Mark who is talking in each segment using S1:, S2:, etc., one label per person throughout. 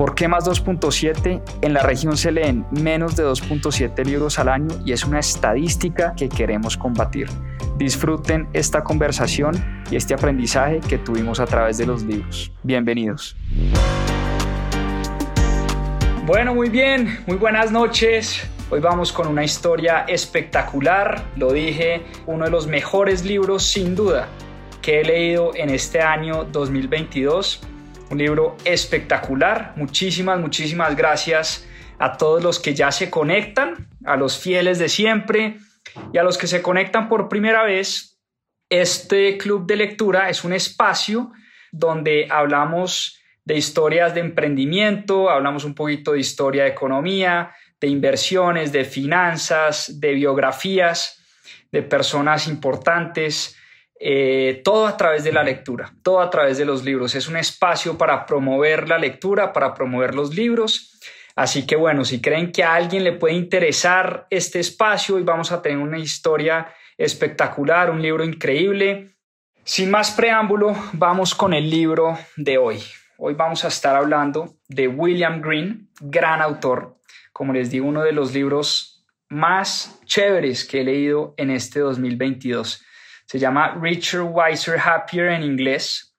S1: ¿Por qué más 2.7? En la región se leen menos de 2.7 libros al año y es una estadística que queremos combatir. Disfruten esta conversación y este aprendizaje que tuvimos a través de los libros. Bienvenidos. Bueno, muy bien, muy buenas noches. Hoy vamos con una historia espectacular, lo dije, uno de los mejores libros sin duda que he leído en este año 2022. Un libro espectacular. Muchísimas, muchísimas gracias a todos los que ya se conectan, a los fieles de siempre, y a los que se conectan por primera vez, este club de lectura es un espacio donde hablamos de historias de emprendimiento, hablamos un poquito de historia de economía, de inversiones, de finanzas, de biografías de personas importantes, eh, todo a través de la lectura, todo a través de los libros. Es un espacio para promover la lectura, para promover los libros Así que bueno, si creen que a alguien le puede interesar este espacio y vamos a tener una historia espectacular, un libro increíble. Sin más preámbulo, vamos con el libro de hoy. Hoy vamos a estar hablando de William Green, gran autor, como les digo, uno de los libros más chéveres que he leído en este 2022. Se llama Richer, Wiser, Happier en inglés,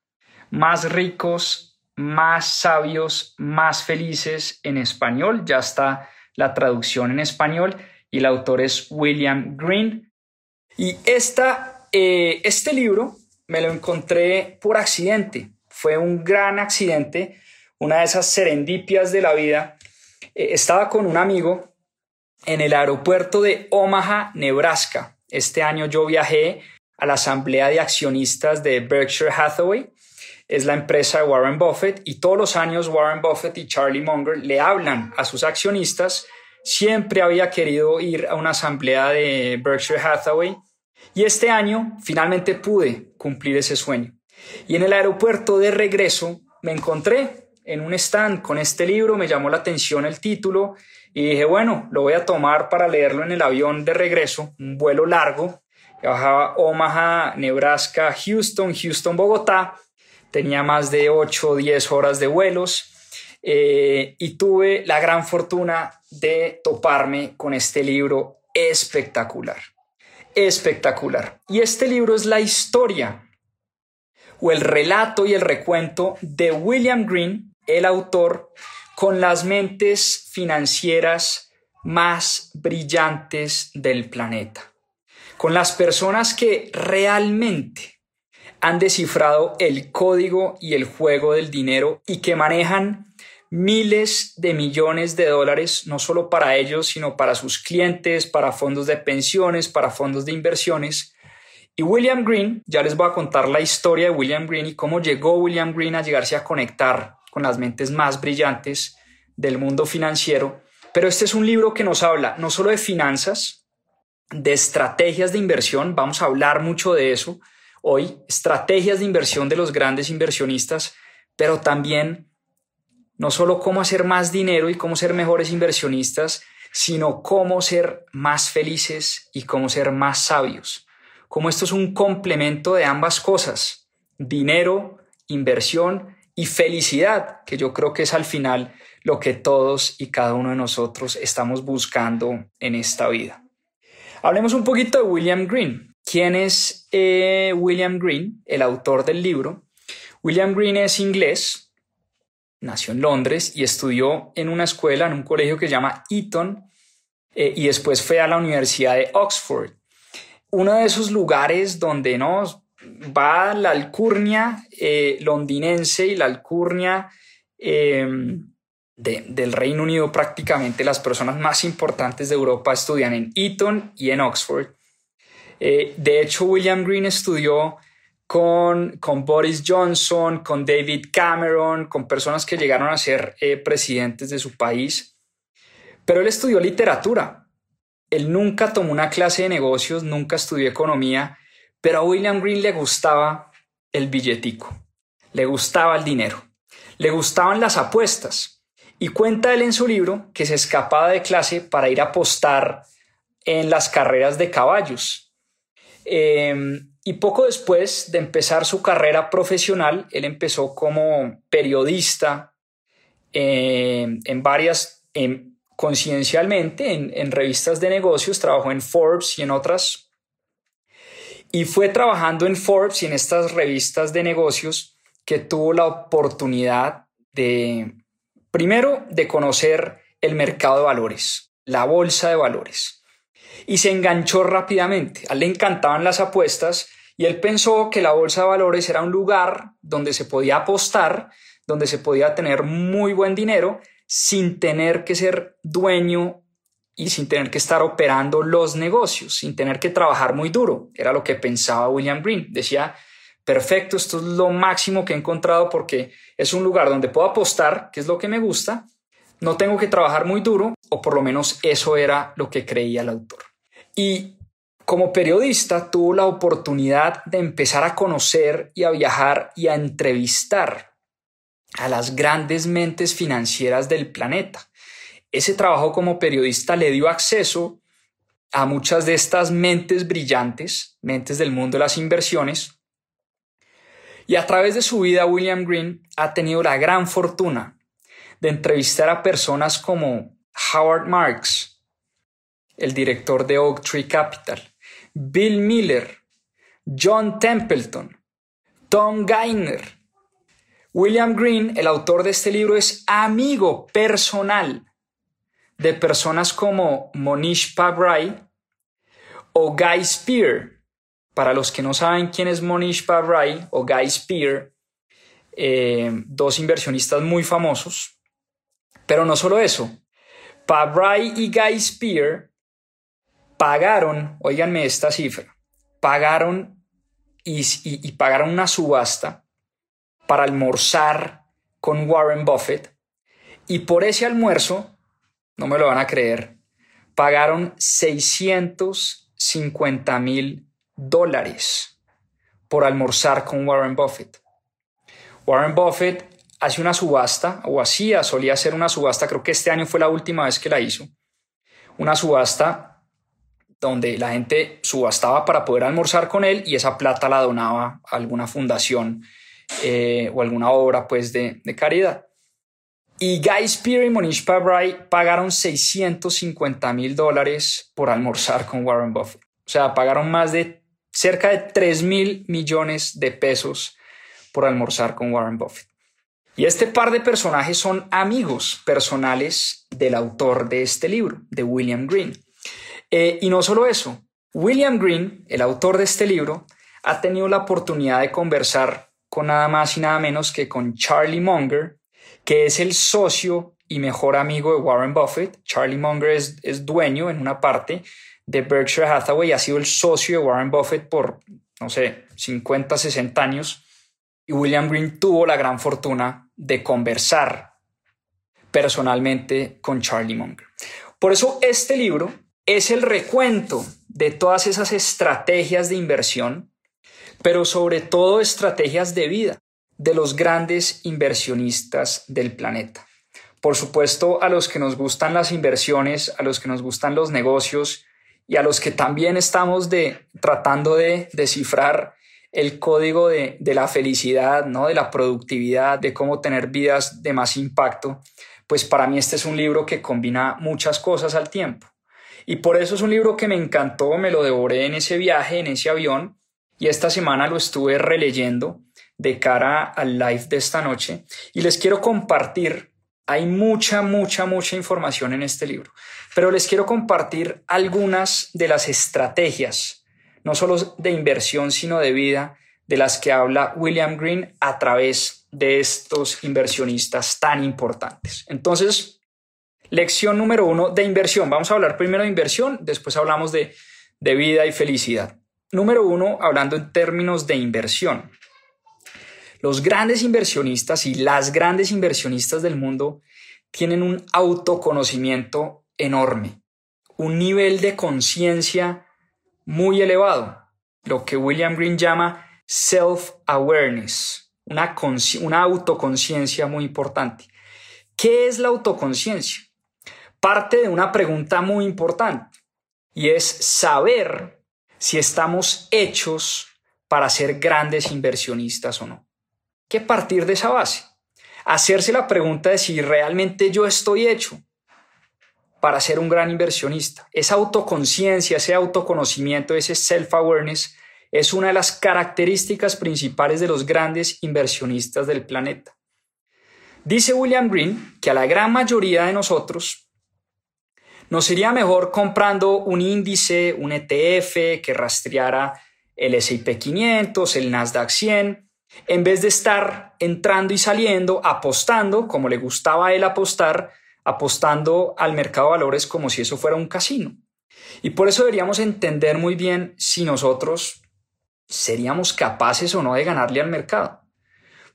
S1: más ricos, más sabios, más felices en español. Ya está la traducción en español y el autor es William Green. Y esta, eh, este libro me lo encontré por accidente. Fue un gran accidente, una de esas serendipias de la vida. Eh, estaba con un amigo en el aeropuerto de Omaha, Nebraska. Este año yo viajé a la asamblea de accionistas de Berkshire Hathaway es la empresa de Warren Buffett y todos los años Warren Buffett y Charlie Munger le hablan a sus accionistas. Siempre había querido ir a una asamblea de Berkshire Hathaway y este año finalmente pude cumplir ese sueño. Y en el aeropuerto de regreso me encontré en un stand con este libro, me llamó la atención el título y dije, bueno, lo voy a tomar para leerlo en el avión de regreso, un vuelo largo. Bajaba Omaha, Nebraska, Houston, Houston, Bogotá tenía más de 8 o 10 horas de vuelos eh, y tuve la gran fortuna de toparme con este libro espectacular, espectacular. Y este libro es la historia o el relato y el recuento de William Green, el autor, con las mentes financieras más brillantes del planeta, con las personas que realmente han descifrado el código y el juego del dinero y que manejan miles de millones de dólares, no solo para ellos, sino para sus clientes, para fondos de pensiones, para fondos de inversiones. Y William Green, ya les voy a contar la historia de William Green y cómo llegó William Green a llegarse a conectar con las mentes más brillantes del mundo financiero. Pero este es un libro que nos habla no solo de finanzas, de estrategias de inversión, vamos a hablar mucho de eso, hoy, estrategias de inversión de los grandes inversionistas, pero también no solo cómo hacer más dinero y cómo ser mejores inversionistas, sino cómo ser más felices y cómo ser más sabios. Como esto es un complemento de ambas cosas, dinero, inversión y felicidad, que yo creo que es al final lo que todos y cada uno de nosotros estamos buscando en esta vida. Hablemos un poquito de William Green. ¿Quién es eh, William Green, el autor del libro? William Green es inglés, nació en Londres y estudió en una escuela, en un colegio que se llama Eton, eh, y después fue a la Universidad de Oxford. Uno de esos lugares donde no va la alcurnia eh, londinense y la alcurnia del Reino Unido, prácticamente las personas más importantes de Europa estudian en Eton y en Oxford. Eh, de hecho, William Green estudió con, con, Boris Johnson, con David Cameron, con personas que llegaron a ser eh, presidentes de su país. Pero él estudió literatura. Él nunca tomó una clase de negocios, nunca estudió economía, Pero a William Green le gustaba el billetico, le gustaba el dinero, le gustaban las apuestas. Y cuenta él en su libro que se escapaba de clase para ir a apostar en las carreras de caballos. Em, y poco después de empezar su carrera profesional, él empezó como periodista em, en varias, em, conciencialmente, en, en revistas de negocios, trabajó en Forbes y en otras y fue trabajando en Forbes y en estas revistas de negocios que tuvo la oportunidad de, primero, de conocer el mercado de valores, la bolsa de valores. Y se enganchó rápidamente. A él le encantaban las apuestas y él pensó que la bolsa de valores era un lugar donde se podía apostar, donde se podía tener muy buen dinero sin tener que ser dueño y sin tener que estar operando los negocios, sin tener que trabajar muy duro. Era lo que pensaba William Green. Decía, perfecto, esto es lo máximo que he encontrado porque es un lugar donde puedo apostar, que es lo que me gusta, no tengo que trabajar muy duro, o por lo menos eso era lo que creía el autor. Y como periodista tuvo la oportunidad de empezar a conocer y a viajar y a entrevistar a las grandes mentes financieras del planeta ese trabajo como periodista le dio acceso a muchas de estas mentes brillantes, mentes del mundo de las inversiones, y a través de su vida William Green ha tenido la gran fortuna de entrevistar a personas como Howard Marks, el director de Oak Tree Capital, Bill Miller, John Templeton, Tom Geithner. William Green, el autor de este libro, es amigo personal de personas como Monish Pabrai o Guy Spear. Para los que no saben quién es Monish Pabrai o Guy Spear, eh, dos inversionistas muy famosos. Pero no solo eso, Pabrai y Guy Spear pagaron, oíganme esta cifra, pagaron y, y pagaron una subasta para almorzar con Warren Buffett y por ese almuerzo no me lo van a creer, pagaron 650 mil dólares por almorzar con Warren Buffett. Warren Buffett hace una subasta, o hacía, solía hacer una subasta, creo que este año fue la última vez que la hizo, una subasta donde la gente subastaba para poder almorzar con él y esa plata la donaba a alguna fundación eh, o alguna obra pues de caridad. Y Guy Spear y Monish Pabrai pagaron 650 mil dólares por almorzar con Warren Buffett. O sea, pagaron más de cerca de 3 mil millones de pesos por almorzar con Warren Buffett. Y este par de personajes son amigos personales del autor de este libro, de William Green. Eh, y no solo eso, William Green, el autor de este libro, ha tenido la oportunidad de conversar con nada más y nada menos que con Charlie Munger, que es el socio y mejor amigo de Warren Buffett. Charlie Munger es, dueño en una parte de Berkshire Hathaway ha sido el socio de Warren Buffett por, no sé, 50, 60 años. Y William Green tuvo la gran fortuna de conversar personalmente con Charlie Munger. Por eso este libro es el recuento de todas esas estrategias de inversión, pero sobre todo estrategias de vida de los grandes inversionistas del planeta. Por supuesto, a los que nos gustan las inversiones, a los que nos gustan los negocios y a los que también estamos de, tratando de descifrar el código de, de la felicidad, ¿no? de la productividad, de cómo tener vidas de más impacto, pues para mí este es un libro que combina muchas cosas al tiempo. Y por eso es un libro que me encantó, me lo devoré en ese viaje, en ese avión, y esta semana lo estuve releyendo de cara al live de esta noche y les quiero compartir, hay mucha, mucha, mucha información en este libro, pero les quiero compartir algunas de las estrategias, no solo de inversión, sino de vida, de las que habla William Green a través de estos inversionistas tan importantes. Entonces, lección número uno de inversión. Vamos a hablar primero de inversión, después hablamos de, de vida y felicidad. Número uno, hablando en términos de inversión. Los grandes inversionistas y las grandes inversionistas del mundo tienen un autoconocimiento enorme, un nivel de conciencia muy elevado. lo que William Green llama self-awareness, una, una autoconciencia muy importante. ¿Qué es la autoconciencia? Parte de una pregunta muy importante y es saber si estamos hechos para ser grandes inversionistas o no. ¿Qué partir de esa base? Hacerse la pregunta de si realmente yo estoy hecho para ser un gran inversionista. Esa autoconciencia, ese autoconocimiento, ese self-awareness es una de las características principales de los grandes inversionistas del planeta. Dice William Green que a la gran mayoría de nosotros nos iría mejor comprando un índice, un ETF que rastreara el S&P 500, el Nasdaq 100, en vez de estar entrando y saliendo, apostando, como le gustaba a él apostar, apostando al mercado de valores como si eso fuera un casino. Y por eso deberíamos entender muy bien si nosotros seríamos capaces o no de ganarle al mercado.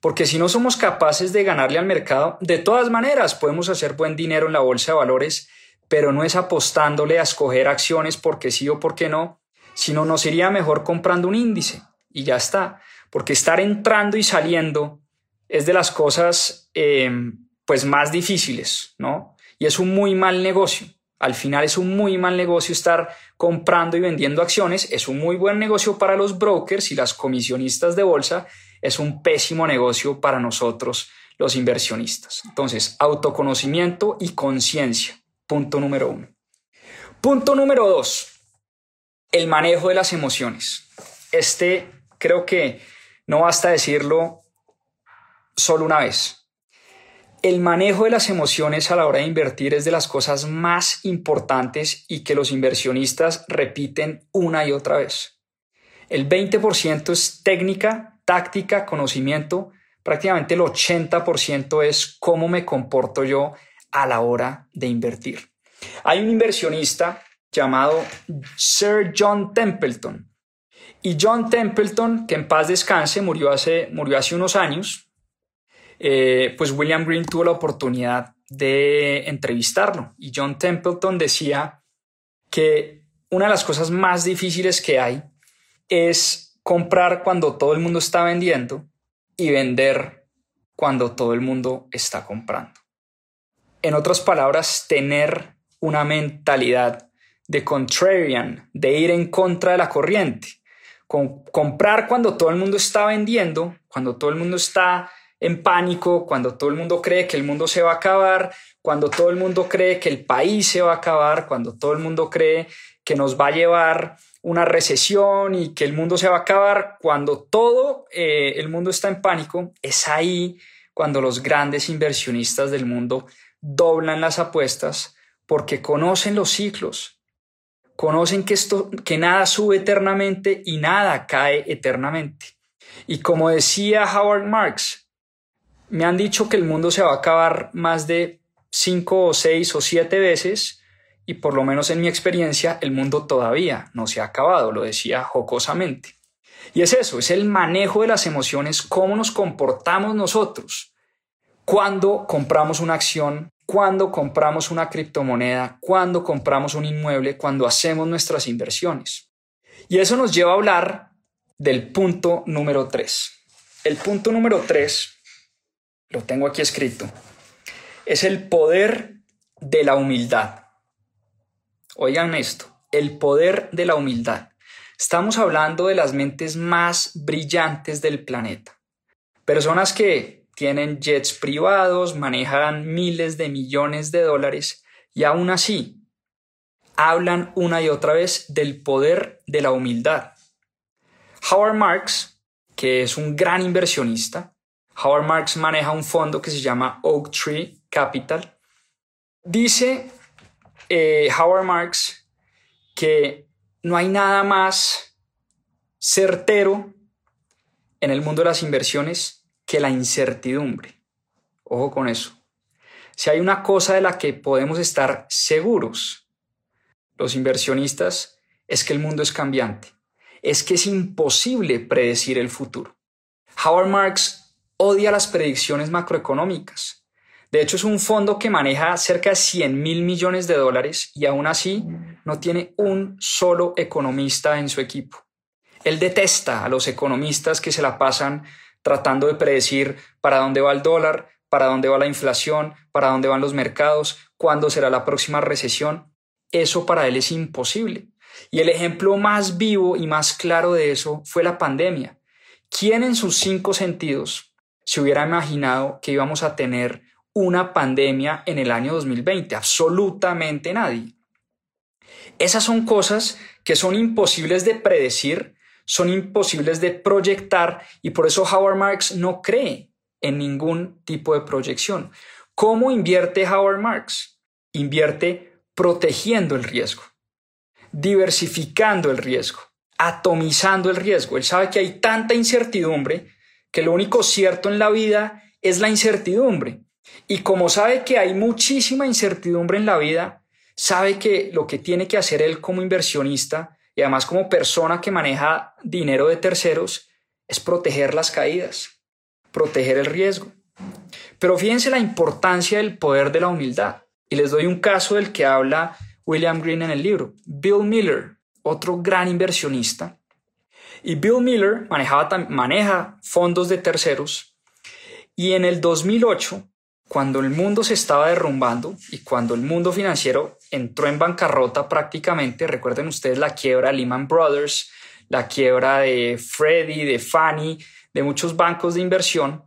S1: Porque si no somos capaces de ganarle al mercado, de todas maneras podemos hacer buen dinero en la bolsa de valores, pero no es apostándole a escoger acciones porque sí o porque no, sino nos iría mejor comprando un índice y ya está. Porque estar entrando y saliendo es de las cosas eh, pues más difíciles, ¿no? Y es un muy mal negocio. Al final es un muy mal negocio estar comprando y vendiendo acciones, es un muy buen negocio para los brokers y las comisionistas de bolsa, es un pésimo negocio para nosotros los inversionistas. Entonces, autoconocimiento y conciencia, punto número uno. Punto número dos, el manejo de las emociones. Este creo que no basta decirlo solo una vez. El manejo de las emociones a la hora de invertir es de las cosas más importantes y que los inversionistas repiten una y otra vez. El 20% es técnica, táctica, conocimiento. Prácticamente el 80% es cómo me comporto yo a la hora de invertir. Hay un inversionista llamado Sir John Templeton. Y John Templeton, que en paz descanse, murió hace, murió hace unos años, eh, pues William Green tuvo la oportunidad de entrevistarlo y John Templeton decía que una de las cosas más difíciles que hay es comprar cuando todo el mundo está vendiendo y vender cuando todo el mundo está comprando. En otras palabras, tener una mentalidad de contrarian, de ir en contra de la corriente. comprar cuando todo el mundo está vendiendo, cuando todo el mundo está en pánico, cuando todo el mundo cree que el mundo se va a acabar, cuando todo el mundo cree que el país se va a acabar, cuando todo el mundo cree que nos va a llevar una recesión y que el mundo se va a acabar, cuando todo eh, el mundo está en pánico, es ahí cuando los grandes inversionistas del mundo doblan las apuestas porque conocen los ciclos, conocen que, esto, que nada sube eternamente y nada cae eternamente. Y como decía Howard Marks, me han dicho que el mundo se va a acabar más de cinco o seis o siete veces y por lo menos en mi experiencia el mundo todavía no se ha acabado, lo decía jocosamente. Y es eso, es el manejo de las emociones, cómo nos comportamos nosotros cuando compramos una acción, cuando compramos una criptomoneda, cuando compramos un inmueble, cuando hacemos nuestras inversiones. Y eso nos lleva a hablar del punto número tres. El punto número tres lo tengo aquí escrito, es el poder de la humildad. Oigan esto, el poder de la humildad. Estamos hablando de las mentes más brillantes del planeta. Personas que tienen jets privados, manejan miles de millones de dólares y aún así hablan una y otra vez del poder de la humildad. Howard Marks, que es un gran inversionista, Howard Marks maneja un fondo que se llama Oak Tree Capital. Dice eh, Howard Marks que no hay nada más certero en el mundo de las inversiones que la incertidumbre. Ojo con eso. Si hay una cosa de la que podemos estar seguros, los inversionistas, es que el mundo es cambiante. Es que es imposible predecir el futuro. Howard Marks odia las predicciones macroeconómicas. De hecho, es un fondo que maneja cerca de 100 mil millones de dólares y aún así no tiene un solo economista en su equipo. Él detesta a los economistas que se la pasan tratando de predecir para dónde va el dólar, para dónde va la inflación, para dónde van los mercados, cuándo será la próxima recesión. Eso para él es imposible. Y el ejemplo más vivo y más claro de eso fue la pandemia. ¿Quién en sus cinco sentidos se hubiera imaginado que íbamos a tener una pandemia en el año 2020? Absolutamente nadie. Esas son cosas que son imposibles de predecir, son imposibles de proyectar y por eso Howard Marks no cree en ningún tipo de proyección. ¿Cómo invierte Howard Marks? Invierte protegiendo el riesgo, diversificando el riesgo, atomizando el riesgo. Él sabe que hay tanta incertidumbre que lo único cierto en la vida es la incertidumbre. Y como sabe que hay muchísima incertidumbre en la vida, sabe que lo que tiene que hacer él como inversionista y además como persona que maneja dinero de terceros es proteger las caídas, proteger el riesgo. Pero fíjense la importancia del poder de la humildad. Y les doy un caso del que habla William Green en el libro. Bill Miller, otro gran inversionista. Y Bill Miller maneja fondos de terceros. Y en el 2008 cuando el mundo se estaba derrumbando y cuando el mundo financiero entró en bancarrota prácticamente, recuerden ustedes la quiebra de Lehman Brothers, la quiebra de Freddie, de Fannie, de muchos bancos de inversión,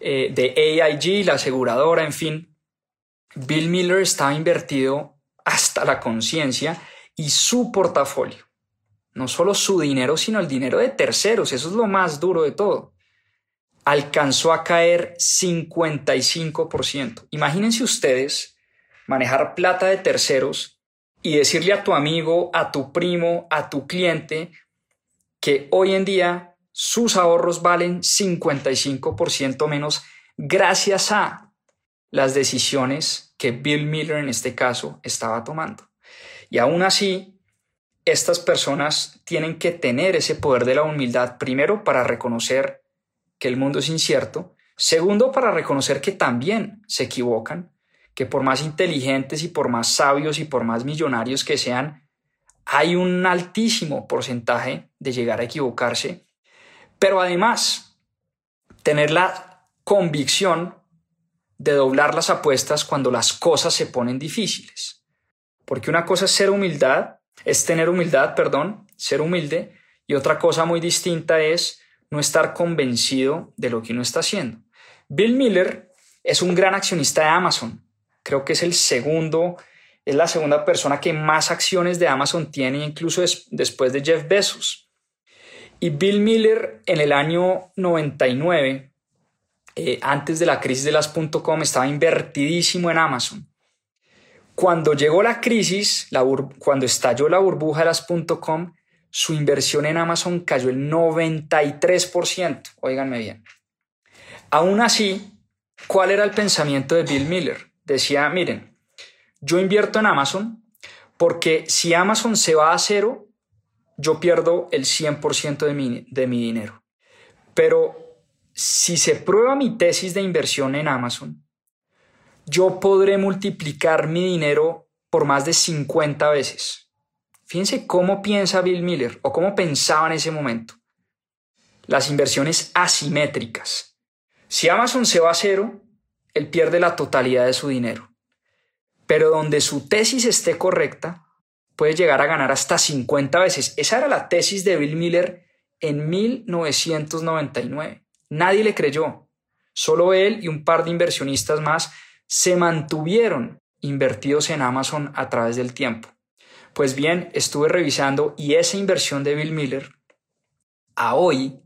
S1: eh, de AIG, la aseguradora, en fin, Bill Miller estaba invertido hasta la conciencia y su portafolio, no solo su dinero, sino el dinero de terceros, eso es lo más duro de todo alcanzó a caer 55%. Imagínense ustedes manejar plata de terceros y decirle a tu amigo, a tu primo, a tu cliente que hoy en día sus ahorros valen 55% menos gracias a las decisiones que Bill Miller en este caso estaba tomando. Y aún así, estas personas tienen que tener ese poder de la humildad primero para reconocer que el mundo es incierto. Segundo, para reconocer que también se equivocan, que por más inteligentes y por más sabios y por más millonarios que sean, hay un altísimo porcentaje de llegar a equivocarse. Pero además, tener la convicción de doblar las apuestas cuando las cosas se ponen difíciles. Porque una cosa es ser humildad, es tener humildad, perdón, ser humilde, y otra cosa muy distinta es no estar convencido de lo que uno está haciendo. Bill Miller es un gran accionista de Amazon. Creo que es el segundo, es la segunda persona que más acciones de Amazon tiene, incluso después de Jeff Bezos. Y Bill Miller en el año 99, eh, antes de la crisis de las .com, estaba invertidísimo en Amazon. Cuando llegó la crisis, cuando estalló la burbuja de las .com, su inversión en Amazon cayó el 93%. Óiganme bien. Aún así, ¿cuál era el pensamiento de Bill Miller? Decía, miren, yo invierto en Amazon porque si Amazon se va a cero, yo pierdo el 100% de mi, de mi dinero. Pero si se prueba mi tesis de inversión en Amazon, yo podré multiplicar mi dinero por más de 50 veces. Fíjense cómo piensa Bill Miller o cómo pensaba en ese momento. Las inversiones asimétricas. Si Amazon se va a cero, él pierde la totalidad de su dinero. Pero donde su tesis esté correcta, puede llegar a ganar hasta 50 veces. Esa era la tesis de Bill Miller en 1999. Nadie le creyó. Solo él y un par de inversionistas más se mantuvieron invertidos en Amazon a través del tiempo. Pues bien, estuve revisando y esa inversión de Bill Miller a hoy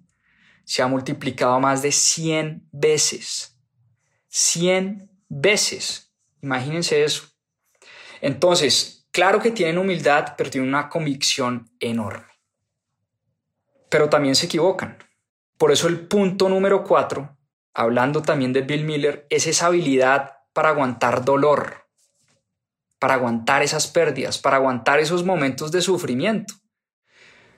S1: se ha multiplicado más de 100 veces. 100 veces. Imagínense eso. Entonces, claro que tienen humildad, pero tienen una convicción enorme. Pero también se equivocan. Por eso el punto número cuatro, hablando también de Bill Miller, es esa habilidad para aguantar dolor para aguantar esas pérdidas, para aguantar esos momentos de sufrimiento.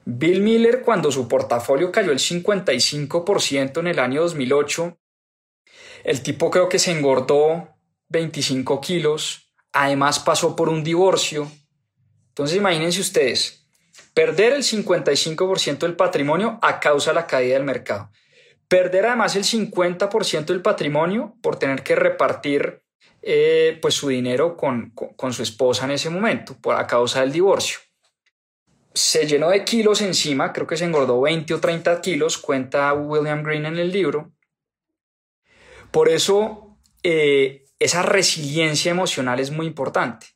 S1: Bill Miller, cuando su portafolio cayó el 55% en el año 2008, el tipo creo que se engordó 25 kilos, además pasó por un divorcio. Entonces imagínense ustedes, perder el 55% del patrimonio a causa de la caída del mercado. Perder además el 50% del patrimonio por tener que repartir eh, pues su dinero con, con, su esposa en ese momento, por a causa del divorcio. Se llenó de kilos encima, creo que se engordó 20 o 30 kilos, cuenta William Green en el libro. Por eso eh, esa resiliencia emocional es muy importante.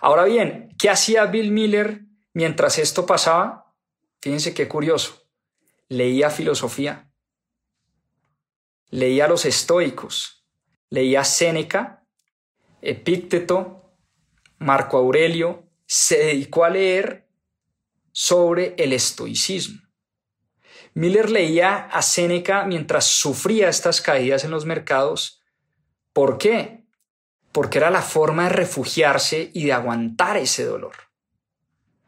S1: Ahora bien, ¿qué hacía Bill Miller mientras esto pasaba? Fíjense qué curioso. Leía filosofía. Leía los estoicos. Leía Séneca, Epícteto, Marco Aurelio. Se dedicó a leer sobre el estoicismo. Miller leía a Séneca mientras sufría estas caídas en los mercados. ¿Por qué? porque era la forma de refugiarse y de aguantar ese dolor.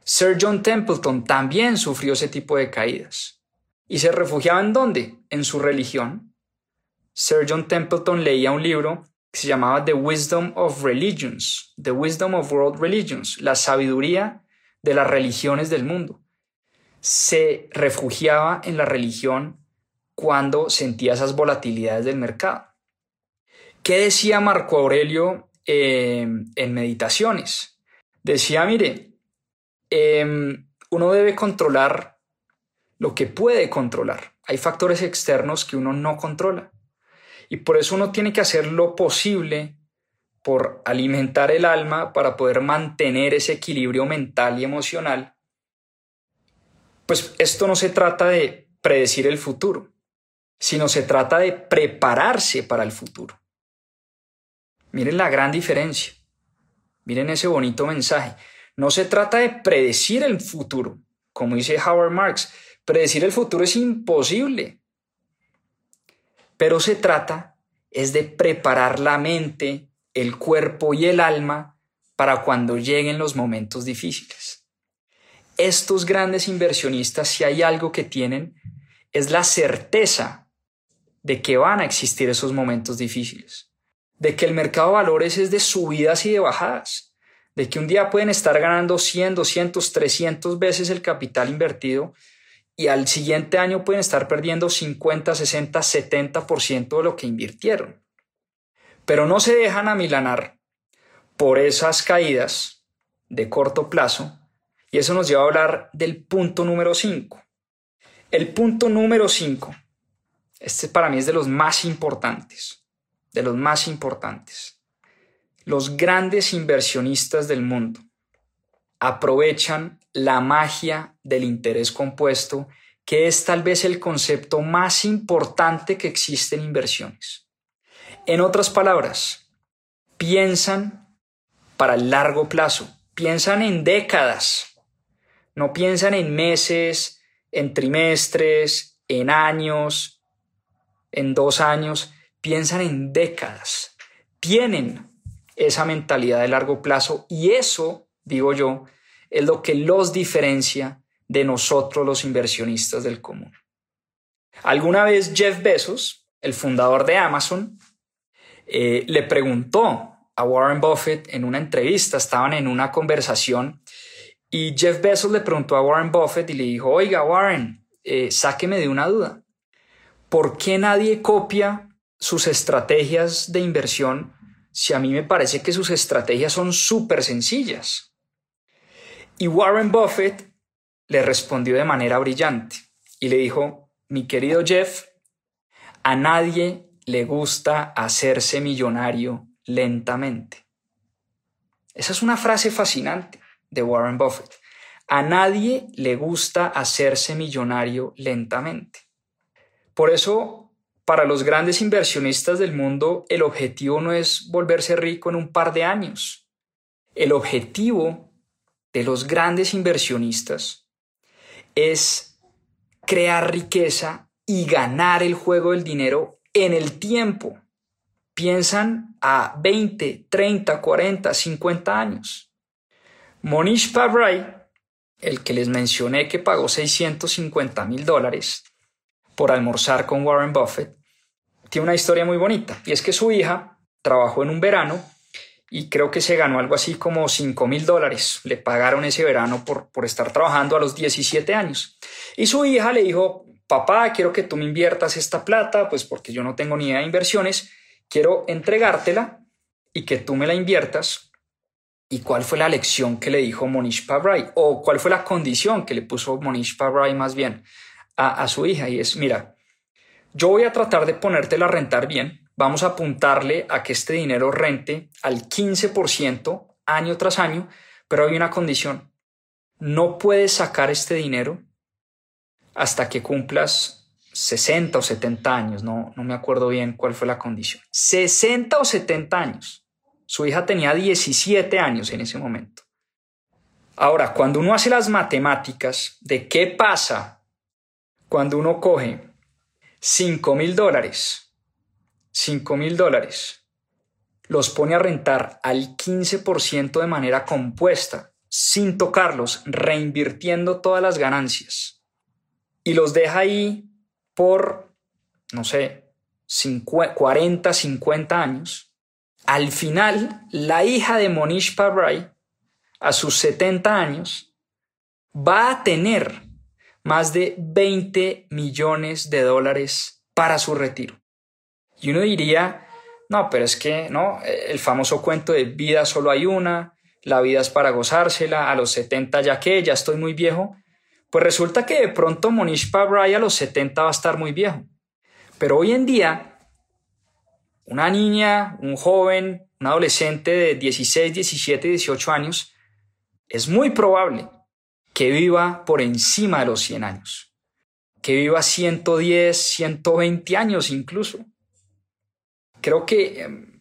S1: Sir John Templeton también sufrió ese tipo de caídas. ¿Y se refugiaba en dónde? En su religión. Sir John Templeton leía un libro se llamaba The Wisdom of Religions, The Wisdom of World Religions, la sabiduría de las religiones del mundo. Se refugiaba en la religión cuando sentía esas volatilidades del mercado. ¿Qué decía Marco Aurelio eh, en Meditaciones? Decía, mire, em, uno debe controlar lo que puede controlar. Hay factores externos que uno no controla. Y por eso uno tiene que hacer lo posible por alimentar el alma para poder mantener ese equilibrio mental y emocional. Pues esto no se trata de predecir el futuro, sino se trata de prepararse para el futuro. Miren la gran diferencia. Miren ese bonito mensaje. No se trata de predecir el futuro, como dice Howard Marks. Predecir el futuro es imposible. Pero se trata es de preparar la mente, el cuerpo y el alma para cuando lleguen los momentos difíciles. Estos grandes inversionistas, si hay algo que tienen, es la certeza de que van a existir esos momentos difíciles de que el mercado de valores es de subidas y de bajadas, de que un día pueden estar ganando 100, 200, 300 veces el capital invertido y al siguiente año pueden estar perdiendo 50, 60, 70% de lo que invirtieron. Pero no se dejan amilanar por esas caídas de corto plazo y eso nos lleva a hablar del punto número 5. El punto número 5, este para mí es de los más importantes de los más importantes. Los grandes inversionistas del mundo aprovechan la magia del interés compuesto, que es tal vez el concepto más importante que existe en inversiones. En otras palabras, piensan para el largo plazo, piensan en décadas, no piensan en meses, en trimestres, en años, en dos años, piensan en décadas, tienen esa mentalidad de largo plazo y eso, digo yo, es lo que los diferencia de nosotros los inversionistas del común. Alguna vez Jeff Bezos, el fundador de Amazon, eh, le preguntó a Warren Buffett en una entrevista, estaban en una conversación y Jeff Bezos le preguntó a Warren Buffett y le dijo, oiga Warren, eh, sáqueme de una duda, ¿por qué nadie copia sus estrategias de inversión si a mí me parece que sus estrategias son súper sencillas? Y Warren Buffett le respondió de manera brillante y le dijo, mi querido Jeff, a nadie le gusta hacerse millonario lentamente. Esa es una frase fascinante de Warren Buffett. A nadie le gusta hacerse millonario lentamente. Por eso para los grandes inversionistas del mundo, el objetivo no es volverse rico en un par de años. El objetivo de los grandes inversionistas es crear riqueza y ganar el juego del dinero en el tiempo. Piensan a 20, 30, 40, 50 años. Monish Pabrai, el que les mencioné que pagó 650 mil dólares por almorzar con Warren Buffett, tiene una historia muy bonita y es que su hija trabajó en un verano y creo que se ganó algo así como 5 mil dólares. Le pagaron ese verano por, por estar trabajando a los 17 años. Y su hija le dijo, papá, quiero que tú me inviertas esta plata, pues porque yo no tengo ni idea de inversiones, quiero entregártela y que tú me la inviertas. ¿Y cuál fue la lección que le dijo Monish Pabrai? ¿O cuál fue la condición que le puso Monish Pabrai más bien a, a su hija? Y es, mira, yo voy a tratar de ponértela a rentar bien, vamos a apuntarle a que este dinero rente al 15% año tras año, pero hay una condición. No puedes sacar este dinero hasta que cumplas 60 o 70 años, no, no me acuerdo bien cuál fue la condición. 60 o 70 años. Su hija tenía 17 años en ese momento. Ahora, cuando uno hace las matemáticas de qué pasa cuando uno coge 5 mil dólares, 5 mil dólares, los pone a rentar al 15% de manera compuesta, sin tocarlos, reinvirtiendo todas las ganancias. Y los deja ahí por, no sé, 40, 50 años, al final la hija de Monish Pabrai, a sus 70 años, va a tener más de 20 millones de dólares para su retiro. Y uno diría, no, pero es que, ¿no? El famoso cuento de vida solo hay una, la vida es para gozársela, a los 70 ya que, ya estoy muy viejo. Pues resulta que de pronto Monish Pabrai a los 70 va a estar muy viejo. Pero hoy en día, una niña, un joven, un adolescente de 16, 17, 18 años, es muy probable que viva por encima de los 100 años, que viva 110, 120 años incluso. Creo que, em,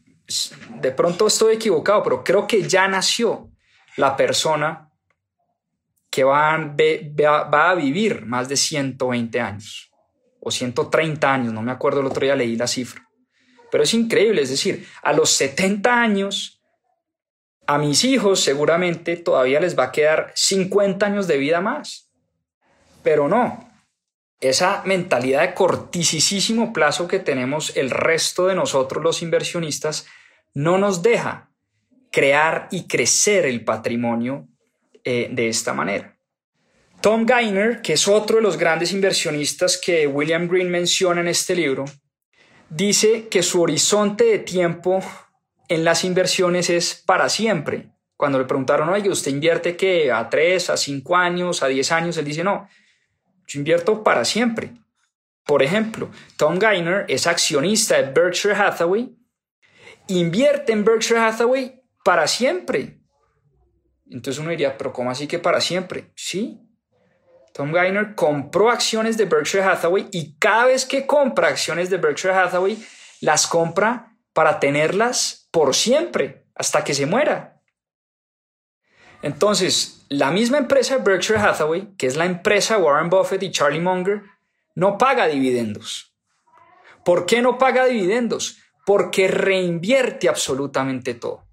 S1: de pronto estoy equivocado, pero creo que ya nació la persona que va, a vivir más de 120 años o 130 años, no me acuerdo, el otro día leí la cifra. Pero es increíble, es decir, a los 70 años, a mis hijos seguramente todavía les va a quedar 50 años de vida más. Pero no, esa mentalidad de cortisísimo plazo que tenemos el resto de nosotros los inversionistas no nos deja crear y crecer el patrimonio eh, de esta manera. Tom Geithner, que es otro de los grandes inversionistas que William Green menciona en este libro, dice que su horizonte de tiempo en las inversiones es para siempre. Cuando le preguntaron, oye, ¿usted invierte que a 3, a 5 años, a 10 años? Él dice, no, yo invierto para siempre. Por ejemplo, Tom Geithner es accionista de Berkshire Hathaway, invierte en Berkshire Hathaway para siempre. Entonces uno diría, pero ¿cómo así que para siempre? Sí. Tom Geithner compró acciones de Berkshire Hathaway y cada vez que compra acciones de Berkshire Hathaway, las compra para tenerlas por siempre, hasta que se muera. Entonces, la misma empresa Berkshire Hathaway, que es la empresa Warren Buffett y Charlie Munger, no paga dividendos. ¿Por qué no paga dividendos? Porque reinvierte absolutamente todo.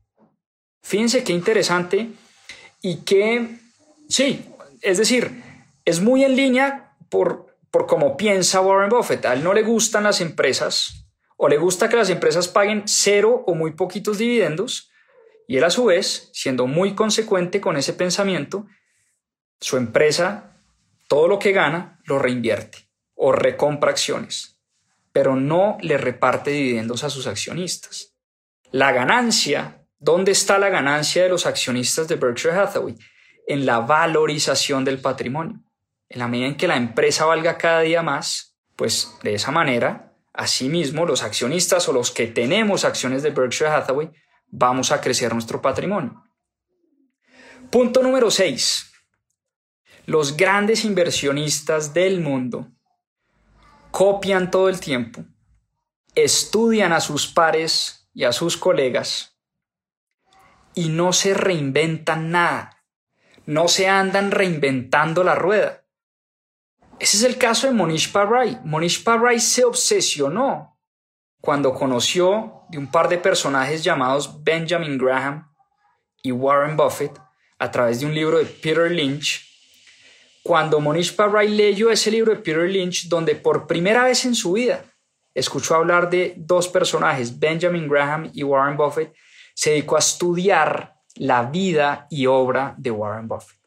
S1: Fíjense qué interesante y que, sí, es decir, es muy en línea por, por cómo piensa Warren Buffett. A él no le gustan las empresas o le gusta que las empresas paguen cero o muy poquitos dividendos y él a su vez, siendo muy consecuente con ese pensamiento, su empresa, todo lo que gana, lo reinvierte o recompra acciones, pero no le reparte dividendos a sus accionistas. La ganancia ¿Dónde está la ganancia de los accionistas de Berkshire Hathaway? En la valorización del patrimonio. En la medida en que la empresa valga cada día más, pues de esa manera, asimismo, los accionistas o los que tenemos acciones de Berkshire Hathaway, vamos a crecer nuestro patrimonio. Punto número 6. Los grandes inversionistas del mundo copian todo el tiempo, estudian a sus pares y a sus colegas y no se reinventan nada. No se andan reinventando la rueda. Ese es el caso de Monish Pabrai. Monish Pabrai se obsesionó cuando conoció de un par de personajes llamados Benjamin Graham y Warren Buffett a través de un libro de Peter Lynch. Cuando Monish Pabrai leyó ese libro de Peter Lynch, donde por primera vez en su vida escuchó hablar de dos personajes, Benjamin Graham y Warren Buffett, se dedicó a estudiar la vida y obra de Warren Buffett.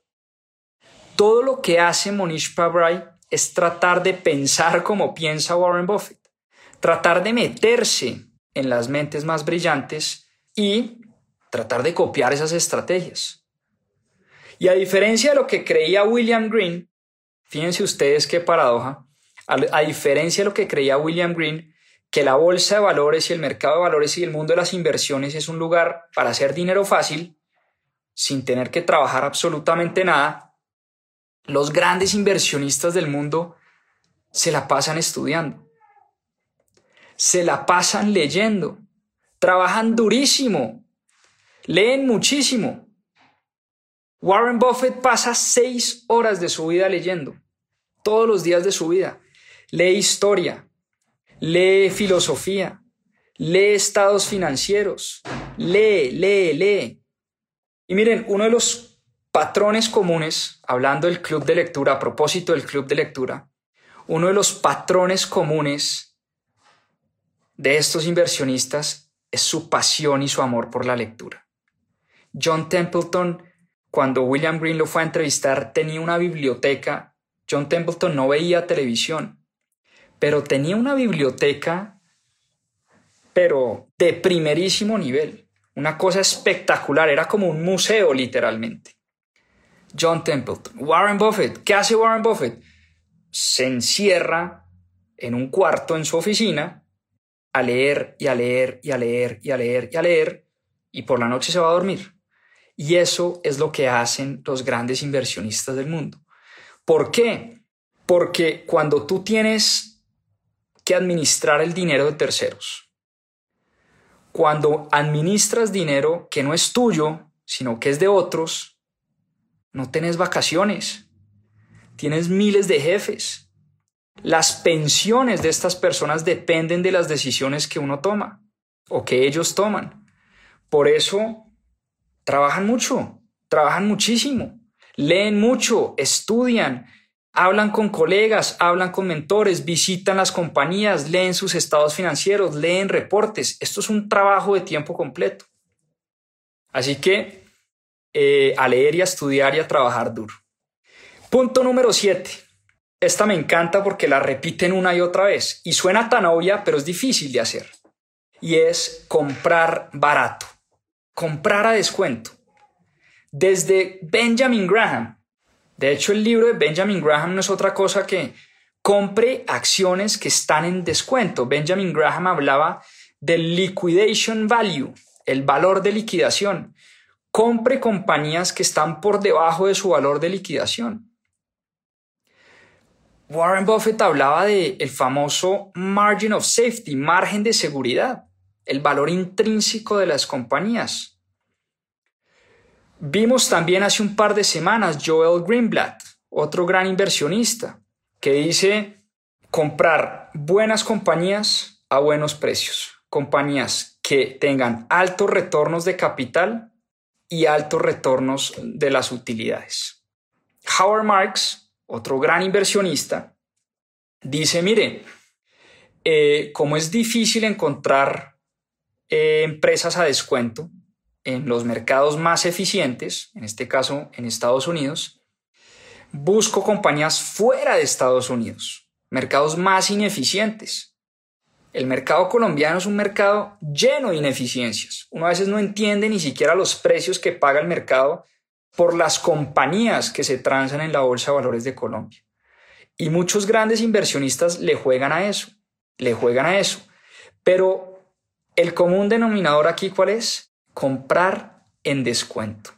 S1: Todo lo que hace Monish Pabrai es tratar de pensar como piensa Warren Buffett, tratar de meterse en las mentes más brillantes y tratar de copiar esas estrategias. Y a diferencia de lo que creía William Green, fíjense ustedes qué paradoja, a, diferencia de lo que creía William Green, que la bolsa de valores y el mercado de valores y el mundo de las inversiones es un lugar para hacer dinero fácil, sin tener que trabajar absolutamente nada, los grandes inversionistas del mundo se la pasan estudiando, se la pasan leyendo, trabajan durísimo, leen muchísimo. Warren Buffett pasa seis horas de su vida leyendo, todos los días de su vida. Lee historia, lee filosofía, lee estados financieros, lee, lee, lee. Y miren, uno de los patrones comunes, hablando del club de lectura, a propósito del club de lectura, uno de los patrones comunes de estos inversionistas es su pasión y su amor por la lectura. John Templeton, cuando William Green lo fue a entrevistar, tenía una biblioteca. John Templeton no veía televisión pero tenía una biblioteca, pero de primerísimo nivel. Una cosa espectacular, era como un museo literalmente. John Templeton, Warren Buffett, ¿qué hace Warren Buffett? Se encierra en un cuarto en su oficina a leer y a leer y a leer y a leer y a leer y por la noche se va a dormir. Y eso es lo que hacen los grandes inversionistas del mundo. ¿Por qué? Porque cuando tú tienes que administrar el dinero de terceros. Cuando administras dinero que no es tuyo, sino que es de otros, no tenés vacaciones, tienes miles de jefes. Las pensiones de estas personas dependen de las decisiones que uno toma o que ellos toman. Por eso trabajan mucho, trabajan muchísimo, leen mucho, estudian, Hablan con colegas, hablan con mentores, visitan las compañías, leen sus estados financieros, leen reportes. Esto es un trabajo de tiempo completo. Así que eh, a leer y a estudiar y a trabajar duro. Punto número 7. Esta me encanta porque la repiten una y otra vez y suena tan obvia, pero es difícil de hacer. Y es comprar barato, comprar a descuento. Desde Benjamin Graham, de hecho, el libro de Benjamin Graham no es otra cosa que compre acciones que están en descuento. Benjamin Graham hablaba del liquidation value, el valor de liquidación. Compre compañías que están por debajo de su valor de liquidación. Warren Buffett hablaba del el famoso margin of safety, margen de seguridad, el valor intrínseco de las compañías. Vimos también hace un par de semanas Joel Greenblatt, otro gran inversionista, que dice comprar buenas compañías a buenos precios, compañías que tengan altos retornos de capital y altos retornos de las utilidades. Howard Marks, otro gran inversionista, dice, mire, eh, como es difícil encontrar eh, empresas a descuento, en los mercados más eficientes, en este caso en Estados Unidos, busco compañías fuera de Estados Unidos, mercados más ineficientes. El mercado colombiano es un mercado lleno de ineficiencias. Uno a veces no entiende ni siquiera los precios que paga el mercado por las compañías que se transan en la Bolsa de Valores de Colombia. Y muchos grandes inversionistas le juegan a eso, le juegan a eso. Pero el común denominador aquí, ¿cuál es? comprar en descuento.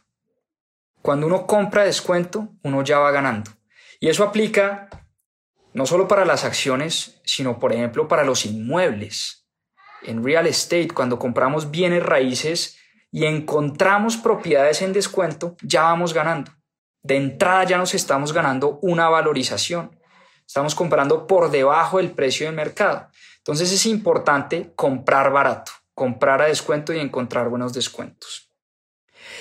S1: Cuando uno compra descuento, uno ya va ganando. Y eso aplica no solo para las acciones, sino por ejemplo para los inmuebles. En real estate, cuando compramos bienes raíces y encontramos propiedades en descuento, ya vamos ganando. De entrada ya nos estamos ganando una valorización. Estamos comprando por debajo del precio del mercado. Entonces es importante comprar barato comprar a descuento y encontrar buenos descuentos.